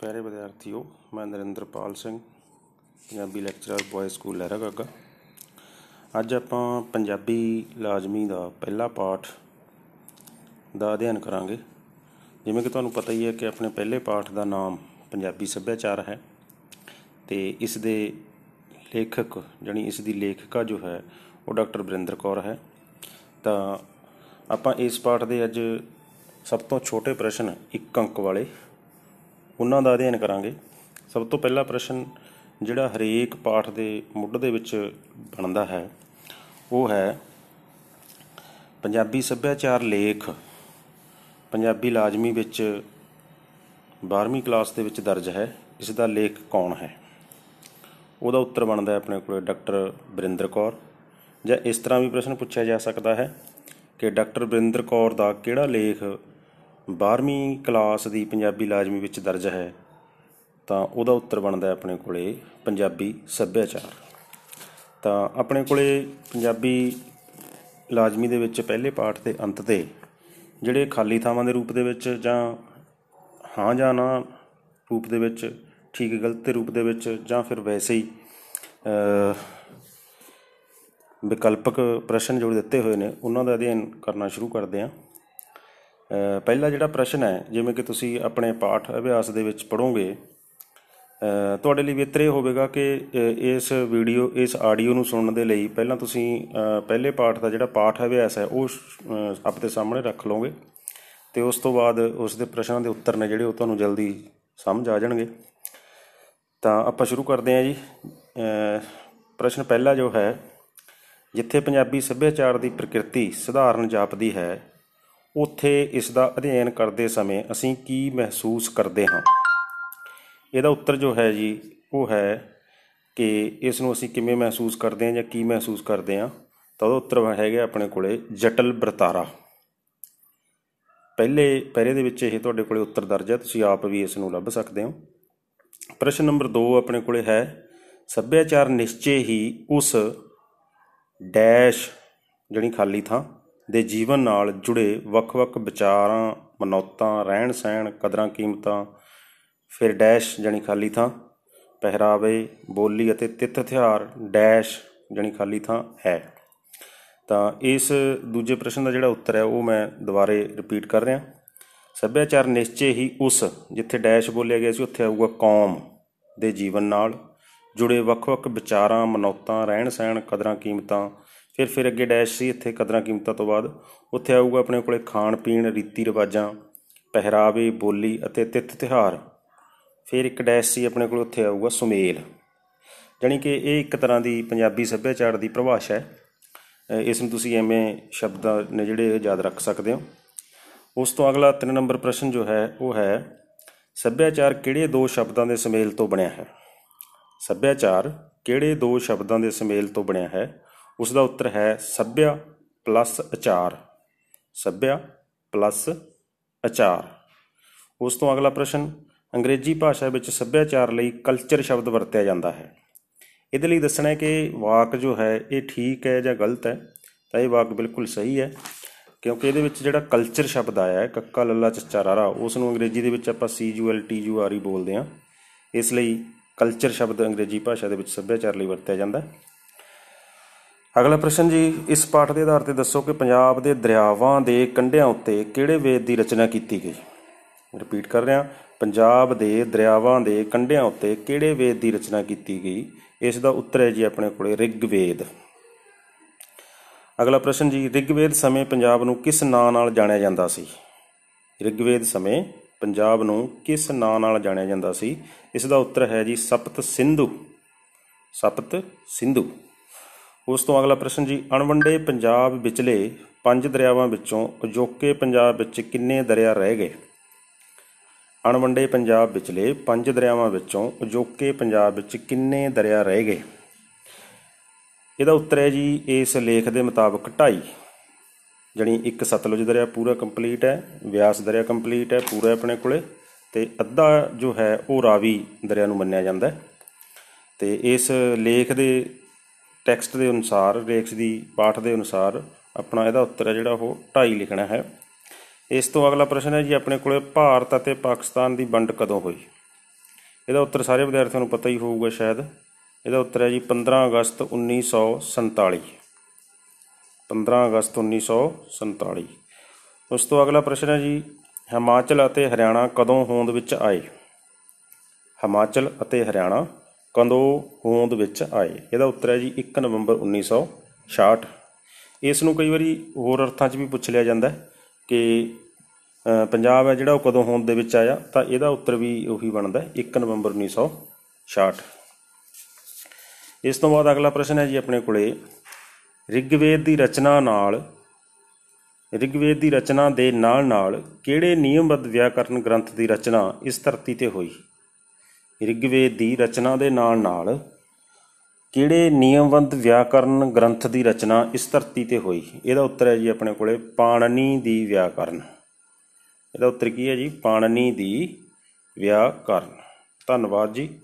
ਪਿਆਰੇ ਵਿਦਿਆਰਥੀਓ, ਮੈਂ Narinderpal Singh, Punjabi lecturer boy school Lehra Gaga. ਅੱਜ ਆਪਾਂ ਪੰਜਾਬੀ ਲਾਜ਼ਮੀ ਦਾ ਪਹਿਲਾ ਪਾਠ ਦਾ ਅਧਿਐਨ ਕਰਾਂਗੇ। ਜਿਵੇਂ ਕਿ ਤੁਹਾਨੂੰ ਪਤਾ ਹੀ ਹੈ ਕਿ ਆਪਣੇ ਪਹਿਲੇ ਪਾਠ ਦਾ ਨਾਮ ਪੰਜਾਬੀ ਸੱਭਿਆਚਾਰ ਹੈ ਤੇ ਇਸ ਦੇ ਲੇਖਕ, ਜਾਣੀ ਇਸ ਦੀ ਲੇਖਿਕਾ ਜੋ ਹੈ, ਉਹ ਡਾਕਟਰ ਬਰਿੰਦਰ ਕੌਰ ਹੈ। ਤਾਂ ਆਪਾਂ ਇਸ ਪਾਠ ਦੇ ਅੱਜ ਸਭ ਤੋਂ ਛੋਟੇ ਪ੍ਰਸ਼ਨ ਇੱਕ ਅੰਕ ਵਾਲੇ ਉਹਨਾਂ ਦਾ ਅਧਿਐਨ ਕਰਾਂਗੇ। ਸਭ ਤੋਂ ਪਹਿਲਾ ਪ੍ਰਸ਼ਨ ਜਿਹੜਾ ਹਰੇਕ ਪਾਠ ਦੇ ਮੁੱਢ ਦੇ ਵਿੱਚ ਬਣਦਾ ਹੈ, ਉਹ ਹੈ, ਪੰਜਾਬੀ ਸੱਭਿਆਚਾਰ ਲੇਖ ਪੰਜਾਬੀ ਲਾਜ਼ਮੀ ਵਿੱਚ 12ਵੀਂ ਕਲਾਸ ਦੇ ਵਿੱਚ ਦਰਜ ਹੈ। ਇਸ ਦਾ ਲੇਖ ਕੌਣ ਹੈ? ਉਹਦਾ ਉੱਤਰ ਬਣਦਾ ਹੈ ਆਪਣੇ ਕੋਲ ਡਾਕਟਰ ਬਰਿੰਦਰ ਕੌਰ। ਜਾਂ ਇਸ ਤਰ੍ਹਾਂ ਵੀ ਪ੍ਰਸ਼ਨ ਪੁੱਛਿਆ ਜਾ ਸਕਦਾ ਹੈ ਕਿ ਡਾਕਟਰ ਬਰਿੰਦਰ ਕੌਰ ਦਾ ਕਿਹੜਾ ਲੇਖ 12ਵੀਂ ਕਲਾਸ ਦੀ ਪੰਜਾਬੀ ਲਾਜ਼ਮੀ ਵਿੱਚ ਦਰਜ ਹੈ ਤਾਂ ਉਹਦਾ ਉੱਤਰ ਬਣਦਾ ਹੈ ਆਪਣੇ ਕੋਲੇ ਪੰਜਾਬੀ ਸੱਭਿਆਚਾਰ। ਤਾਂ ਆਪਣੇ ਕੋਲੇ ਪੰਜਾਬੀ ਲਾਜ਼ਮੀ ਦੇ ਵਿੱਚ ਪਹਿਲੇ ਪਾਠ ਦੇ ਅੰਤ ਤੇ ਜਿਹੜੇ ਖਾਲੀ ਥਾਵਾਂ ਦੇ ਰੂਪ ਦੇ ਵਿੱਚ ਜਾਂ ਹਾਂ ਜਾਂ ਨਾ ਰੂਪ ਦੇ ਵਿੱਚ ਠੀਕ ਗਲਤ ਦੇ ਰੂਪ ਦੇ ਵਿੱਚ ਜਾਂ ਫਿਰ ਵੈਸੇ ਹੀ ਅ, ਵਿਕਲਪਕ ਪ੍ਰਸ਼ਨ ਜੋ ਦਿੱਤੇ ਹੋਏ ਨੇ ਉਹਨਾਂ ਦਾ ਅਧਿਐਨ ਕਰਨਾ ਸ਼ੁਰੂ ਕਰਦੇ ਹਾਂ। ਅ, ਪਹਿਲਾ ਜਿਹੜਾ ਪ੍ਰਸ਼ਨ ਹੈ ਜਿਵੇਂ ਕਿ ਤੁਸੀਂ ਆਪਣੇ ਪਾਠ ਅਭਿਆਸ ਦੇ ਵਿੱਚ ਪੜੋਗੇ ਤੁਹਾਡੇ ਲਈ ਬਿਹਤਰ ਇਹ ਹੋਵੇਗਾ ਕਿ ਅ, ਇਸ ਵੀਡੀਓ ਇਸ ਆਡੀਓ ਨੂੰ ਸੁਣਨ ਦੇ ਲਈ ਪਹਿਲਾਂ ਤੁਸੀਂ ਅ, ਪਹਿਲੇ ਪਾਠ ਦਾ ਜਿਹੜਾ ਪਾਠ ਅਭਿਆਸ ਹੈ ਉਹ ਅ, ਆਪਣੇ ਸਾਹਮਣੇ ਰੱਖ ਲਓਗੇ ਤੇ ਉਸ ਤੋਂ ਬਾਅਦ ਉਸ ਦੇ ਪ੍ਰਸ਼ਨਾਂ ਦੇ ਉੱਤਰ ਨੇ ਜਿਹੜੇ ਉਹ ਤੁਹਾਨੂੰ ਜਲਦੀ ਸਮਝ ਆ ਜਾਣਗੇ। ਤਾਂ ਆਪਾਂ ਸ਼ੁਰੂ ਕਰਦੇ ਹਾਂ ਜੀ। ਅ, ਪ੍ਰਸ਼ਨ ਪਹਿਲਾ ਜੋ ਹੈ ਜਿੱਥੇ ਪੰਜਾਬੀ ਸੱਭਿਆਚਾਰ ਦੀ ਪ੍ਰਕਿਰਤੀ ਸਧਾਰਨ ਜਾਪਦੀ ਹੈ ਉੱਥੇ ਇਸ ਦਾ ਅਧਿਐਨ ਕਰਦੇ ਸਮੇਂ ਅਸੀਂ ਕੀ ਮਹਿਸੂਸ ਕਰਦੇ ਹਾਂ? ਇਹਦਾ ਉੱਤਰ ਜੋ ਹੈ ਜੀ, ਉਹ ਹੈ ਕਿ ਇਸ ਨੂੰ ਅਸੀਂ ਕਿਵੇਂ ਮਹਿਸੂਸ ਕਰਦੇ ਹਾਂ ਜਾਂ ਕੀ ਮਹਿਸੂਸ ਕਰਦੇ ਹਾਂ? ਤਾਂ ਉਹਦਾ ਉੱਤਰ ਹੈਗਾ ਆਪਣੇ ਕੋਲੇ ਜਟਲ ਵਰਤਾਰਾ। ਪਹਿਲੇ ਪਹਿਰੇ ਦੇ ਵਿੱਚ ਇਹ ਤੁਹਾਡੇ ਕੋਲੇ ਉੱਤਰ ਦਰਜ ਹੈ, ਤੁਸੀਂ ਆਪ ਵੀ ਇਸ ਨੂੰ ਲੱਭ ਸਕਦੇ ਹੋ। ਪ੍ਰਸ਼ਨ ਨੰਬਰ 2 ਆਪਣੇ ਕੋਲੇ ਹੈ, ਸੱਭਿਆਚਾਰ ਨਿਸ਼ਚੇ ਹੀ ਉਸ ਡੈਸ਼, ਜਿਹੜੀ ਖਾਲੀ ਥਾਂ ਦੇ ਜੀਵਨ ਨਾਲ ਜੁੜੇ ਵੱਖ-ਵੱਖ ਵਿਚਾਰਾਂ, ਮਨੌਤਾਂ ਰਹਿਣ ਸਹਿਣ ਕਦਰਾਂ, ਕੀਮਤਾਂ, ਫਿਰ ਡੈਸ਼ ਜਾਣੀ ਖਾਲੀ ਥਾਂ, ਪਹਿਰਾਵੇ, ਬੋਲੀ ਅਤੇ ਤਿੱਥ ਹਥਿਆਰ ਡੈਸ਼ ਜਾਣੀ ਖਾਲੀ ਥਾਂ ਹੈ। ਤਾਂ ਇਸ ਦੂਜੇ ਪ੍ਰਸ਼ਨ ਦਾ ਜਿਹੜਾ ਉੱਤਰ ਹੈ, ਉਹ ਮੈਂ ਦੁਬਾਰੇ ਰਿਪੀਟ ਕਰ ਰਿਹਾ। ਸੱਭਿਆਚਾਰ ਨਿਸ਼ਚੇ ਹੀ ਉਸ ਜਿੱਥੇ ਡੈਸ਼ ਬੋਲਿਆ ਗਿਆ ਸੀ, ਉੱਥੇ ਆਊਗਾ ਕੌਮ ਦੇ ਜੀਵਨ ਨਾਲ ਜੁੜੇ ਵੱਖ-ਵੱਖ ਵਿਚਾਰਾਂ, ਮਨੌਤਾਂ ਰਹਿਣ ਸਹਿਣ ਕਦਰਾਂ, ਕੀਮਤਾਂ ਫਿਰ ਫਿਰ ਅੱਗੇ ਡੈਸ਼ ਸੀ ਇੱਥੇ ਕਦਰਾਂ ਕੀਮਤਾਂ ਤੋਂ ਬਾਅਦ। ਉੱਥੇ ਆਊਗਾ ਆਪਣੇ ਕੋਲੇ ਖਾਣ ਪੀਣ ਰੀਤੀ ਰਿਵਾਜਾਂ ਪਹਿਰਾਵੇ ਬੋਲੀ ਅਤੇ ਤਿੱਥ ਤਿਉਹਾਰ। ਫਿਰ ਇੱਕ ਡੈਸ਼ ਸੀ ਆਪਣੇ ਕੋਲ ਉੱਥੇ ਆਊਗਾ ਸੁਮੇਲ। ਜਾਣੀ ਕਿ ਇਹ ਇੱਕ ਤਰ੍ਹਾਂ ਦੀ ਪੰਜਾਬੀ ਸੱਭਿਆਚਾਰ ਦੀ ਪਰਿਭਾਸ਼ਾ ਹੈ। ਅ, ਇਸ ਨੂੰ ਤੁਸੀਂ ਐਵੇਂ ਸ਼ਬਦਾਂ ਨੇ ਜਿਹੜੇ ਇਹ ਯਾਦ ਰੱਖ ਸਕਦੇ ਹੋ। ਉਸ ਤੋਂ ਅਗਲਾ 3 ਨੰਬਰ ਪ੍ਰਸ਼ਨ ਜੋ ਹੈ ਉਹ ਹੈ ਸੱਭਿਆਚਾਰ ਕਿਹੜੇ ਦੋ ਸ਼ਬਦਾਂ ਦੇ ਸੁਮੇਲ ਤੋਂ ਬਣਿਆ ਹੈ? ਸੱਭਿਆਚਾਰ ਕਿਹੜੇ ਦੋ ਸ਼ਬਦਾਂ ਦੇ ਸੁਮੇਲ ਤੋਂ ਬਣਿਆ ਹੈ? ਉਸ ਦਾ ਉੱਤਰ ਹੈ ਸੱਭਿਆ ਪਲੱਸ ਆਚਾਰ ਸੱਭਿਆ ਪਲੱਸ ਆਚਾਰ ਉਸ ਤੋਂ ਅਗਲਾ ਪ੍ਰਸ਼ਨ, ਅੰਗਰੇਜ਼ੀ ਭਾਸ਼ਾ ਵਿੱਚ ਸੱਭਿਆਚਾਰ ਲਈ ਕਲਚਰ ਸ਼ਬਦ ਵਰਤਿਆ ਜਾਂਦਾ ਹੈ। ਇਹਦੇ ਲਈ ਦੱਸਣਾ ਹੈ ਕਿ ਵਾਕ ਜੋ ਹੈ, ਇਹ ਠੀਕ ਹੈ ਜਾਂ ਗਲਤ ਹੈ? ਤਾਂ ਇਹ ਵਾਕ ਬਿਲਕੁਲ ਸਹੀ ਹੈ, ਕਿਉਂਕਿ ਇਹਦੇ ਵਿੱਚ ਜਿਹੜਾ ਕਲਚਰ ਸ਼ਬਦ ਆਇਆ ਹੈ, ਕੱਕਾ ਲੱਲਾ ਚੱਚਾ ਰਾਰਾ ਉਸ ਨੂੰ ਅੰਗਰੇਜ਼ੀ ਦੇ ਵਿੱਚ ਆਪਾਂ C U L T U R ਹੀ ਬੋਲਦੇ ਹਾਂ। ਇਸ ਲਈ ਕਲਚਰ ਸ਼ਬਦ ਅੰਗਰੇਜ਼ੀ ਭਾਸ਼ਾ ਦੇ ਵਿੱਚ ਸੱਭਿਆਚਾਰ ਲਈ ਵਰਤਿਆ ਜਾਂਦਾ ਹੈ। ਅਗਲਾ ਪ੍ਰਸ਼ਨ ਜੀ, ਇਸ ਪਾਠ ਦੇ ਆਧਾਰ ਤੇ ਦੱਸੋ ਕਿ ਪੰਜਾਬ ਦੇ ਦਰਿਆਵਾਂ ਦੇ ਕੰਢਿਆਂ ਉੱਤੇ ਕਿਹੜੇ ਵੇਦ ਦੀ ਰਚਨਾ ਕੀਤੀ ਗਈ? ਰਿਪੀਟ ਕਰ ਰਿਹਾ, ਪੰਜਾਬ ਦੇ ਦਰਿਆਵਾਂ ਦੇ ਕੰਢਿਆਂ ਉੱਤੇ ਕਿਹੜੇ ਵੇਦ ਦੀ ਰਚਨਾ ਕੀਤੀ ਗਈ? ਇਸ ਦਾ ਉੱਤਰ ਹੈ ਜੀ ਆਪਣੇ ਕੋਲੇ, ਰਿਗਵੇਦ। ਅਗਲਾ ਪ੍ਰਸ਼ਨ ਜੀ, ਰਿਗਵੇਦ ਸਮੇਂ ਪੰਜਾਬ ਨੂੰ ਕਿਸ ਨਾਂ ਨਾਲ ਜਾਣਿਆ ਜਾਂਦਾ ਸੀ? ਰਿਗਵੇਦ ਸਮੇਂ ਪੰਜਾਬ ਨੂੰ ਕਿਸ ਨਾਂ ਨਾਲ ਜਾਣਿਆ ਜਾਂਦਾ ਸੀ? ਇਸ ਦਾ ਉੱਤਰ ਹੈ ਜੀ, ਸਪਤ ਸਿੰਧੂ। ਸਪਤ ਸਿੰਧੂ। ਉਸ ਤੋਂ ਅਗਲਾ ਪ੍ਰਸ਼ਨ ਜੀ, ਅਣਵੰਡੇ ਪੰਜਾਬ ਵਿਚਲੇ ਪੰਜ ਦਰਿਆਵਾਂ ਵਿੱਚੋਂ ਅਜੋਕੇ ਪੰਜਾਬ ਵਿੱਚ ਕਿੰਨੇ ਦਰਿਆ ਰਹਿ ਗਏ? ਅਣਵੰਡੇ ਪੰਜਾਬ ਵਿਚਲੇ ਪੰਜ ਦਰਿਆਵਾਂ ਵਿੱਚੋਂ ਅਜੋਕੇ ਪੰਜਾਬ ਵਿੱਚ ਕਿੰਨੇ ਦਰਿਆ ਰਹਿ ਗਏ? ਇਹਦਾ ਉੱਤਰ ਹੈ ਜੀ, ਇਸ ਲੇਖ ਦੇ ਮੁਤਾਬਕ 2.5 ਜਣੀ ਇੱਕ ਸਤਲੁਜ ਦਰਿਆ ਪੂਰਾ ਕੰਪਲੀਟ ਹੈ ਵਿਆਸ ਦਰਿਆ ਕੰਪਲੀਟ ਹੈ, ਪੂਰਾ ਆਪਣੇ ਕੋਲੇ, ਤੇ ਅੱਧਾ ਜੋ ਹੈ ਉਹ ਰਾਵੀ ਦਰਿਆ ਨੂੰ ਮੰਨਿਆ ਜਾਂਦਾ ਹੈ। ਤੇ ਇਸ ਲੇਖ ਦੇ ਟੈਕਸਟ ਦੇ ਅਨੁਸਾਰ ਲੇਖ ਦੀ ਪਾਠ ਦੇ ਅਨੁਸਾਰ ਆਪਣਾ ਇਹਦਾ ਉੱਤਰ ਹੈ ਜਿਹੜਾ ਉਹ 2.5 ਲਿਖਣਾ ਹੈ। ਇਸ ਤੋਂ ਅਗਲਾ ਪ੍ਰਸ਼ਨ ਹੈ ਜੀ, ਆਪਣੇ ਕੋਲੇ ਭਾਰਤ ਅਤੇ ਪਾਕਿਸਤਾਨ ਦੀ ਵੰਡ ਕਦੋਂ ਹੋਈ? ਇਹਦਾ ਉੱਤਰ ਸਾਰੇ ਵਿਦਿਆਰਥੀਆਂ ਨੂੰ ਪਤਾ ਹੀ ਹੋਊਗਾ ਸ਼ਾਇਦ। ਇਹਦਾ ਉੱਤਰ ਹੈ ਜੀ 15 ਅਗਸਤ 1947 15 ਅਗਸਤ 1947 ਉਸ ਤੋਂ ਅਗਲਾ ਪ੍ਰਸ਼ਨ ਹੈ ਜੀ, ਹਿਮਾਚਲ ਅਤੇ ਹਰਿਆਣਾ ਕਦੋਂ ਹੋਂਦ ਵਿੱਚ ਆਏ? ਹਿਮਾਚਲ ਅਤੇ ਹਰਿਆਣਾ ਕਦੋਂ ਹੋਂਦ ਵਿੱਚ ਆਏ? ਇਹਦਾ ਉੱਤਰ ਹੈ ਜੀ 1 ਨਵੰਬਰ 1966 ਇਸ ਨੂੰ ਕਈ ਵਾਰੀ ਹੋਰ ਅਰਥਾਂ 'ਚ ਵੀ ਪੁੱਛ ਲਿਆ ਜਾਂਦਾ ਹੈ ਕਿ ਅ, ਪੰਜਾਬ ਹੈ ਜਿਹੜਾ ਉਹ ਕਦੋਂ ਹੋਂਦ ਦੇ ਵਿੱਚ ਆਇਆ ਤਾਂ ਇਹਦਾ ਉੱਤਰ ਵੀ ਉਹੀ ਬਣਦਾ ਹੈ 1 ਨਵੰਬਰ 1966 ਇਸ ਤੋਂ ਬਾਅਦ ਅਗਲਾ ਪ੍ਰਸ਼ਨ ਹੈ ਜੀ ਆਪਣੇ ਕੋਲੇ ਰਿਗਵੇਦ ਦੀ ਰਚਨਾ ਨਾਲ ਰਿਗਵੇਦ ਦੀ ਰਚਨਾ ਦੇ ਨਾਲ ਨਾਲ ਕਿਹੜੇ ਨਿਯਮਬੱਧ ਵਿਆਕਰਨ ਗ੍ਰੰਥ ਦੀ ਰਚਨਾ ਇਸ ਧਰਤੀ ਤੇ ਹੋਈ? ਰਿਗਵੇਦ ਦੀ ਰਚਨਾ ਦੇ ਨਾਲ ਨਾਲ ਕਿਹੜੇ ਨਿਯਮਬੱਧ ਵਿਆਕਰਨ ਗ੍ਰੰਥ ਦੀ ਰਚਨਾ ਇਸ ਧਰਤੀ ਤੇ ਹੋਈ? ਇਹਦਾ ਉੱਤਰ ਹੈ ਜੀ ਆਪਣੇ ਕੋਲੇ, ਪਾਣਨੀ ਦੀ ਵਿਆਕਰਨ। ਇਹਦਾ ਉੱਤਰ ਕੀ ਹੈ ਜੀ? ਪਾਣਨੀ ਦੀ ਵਿਆਕਰਨ। ਧੰਨਵਾਦ ਜੀ।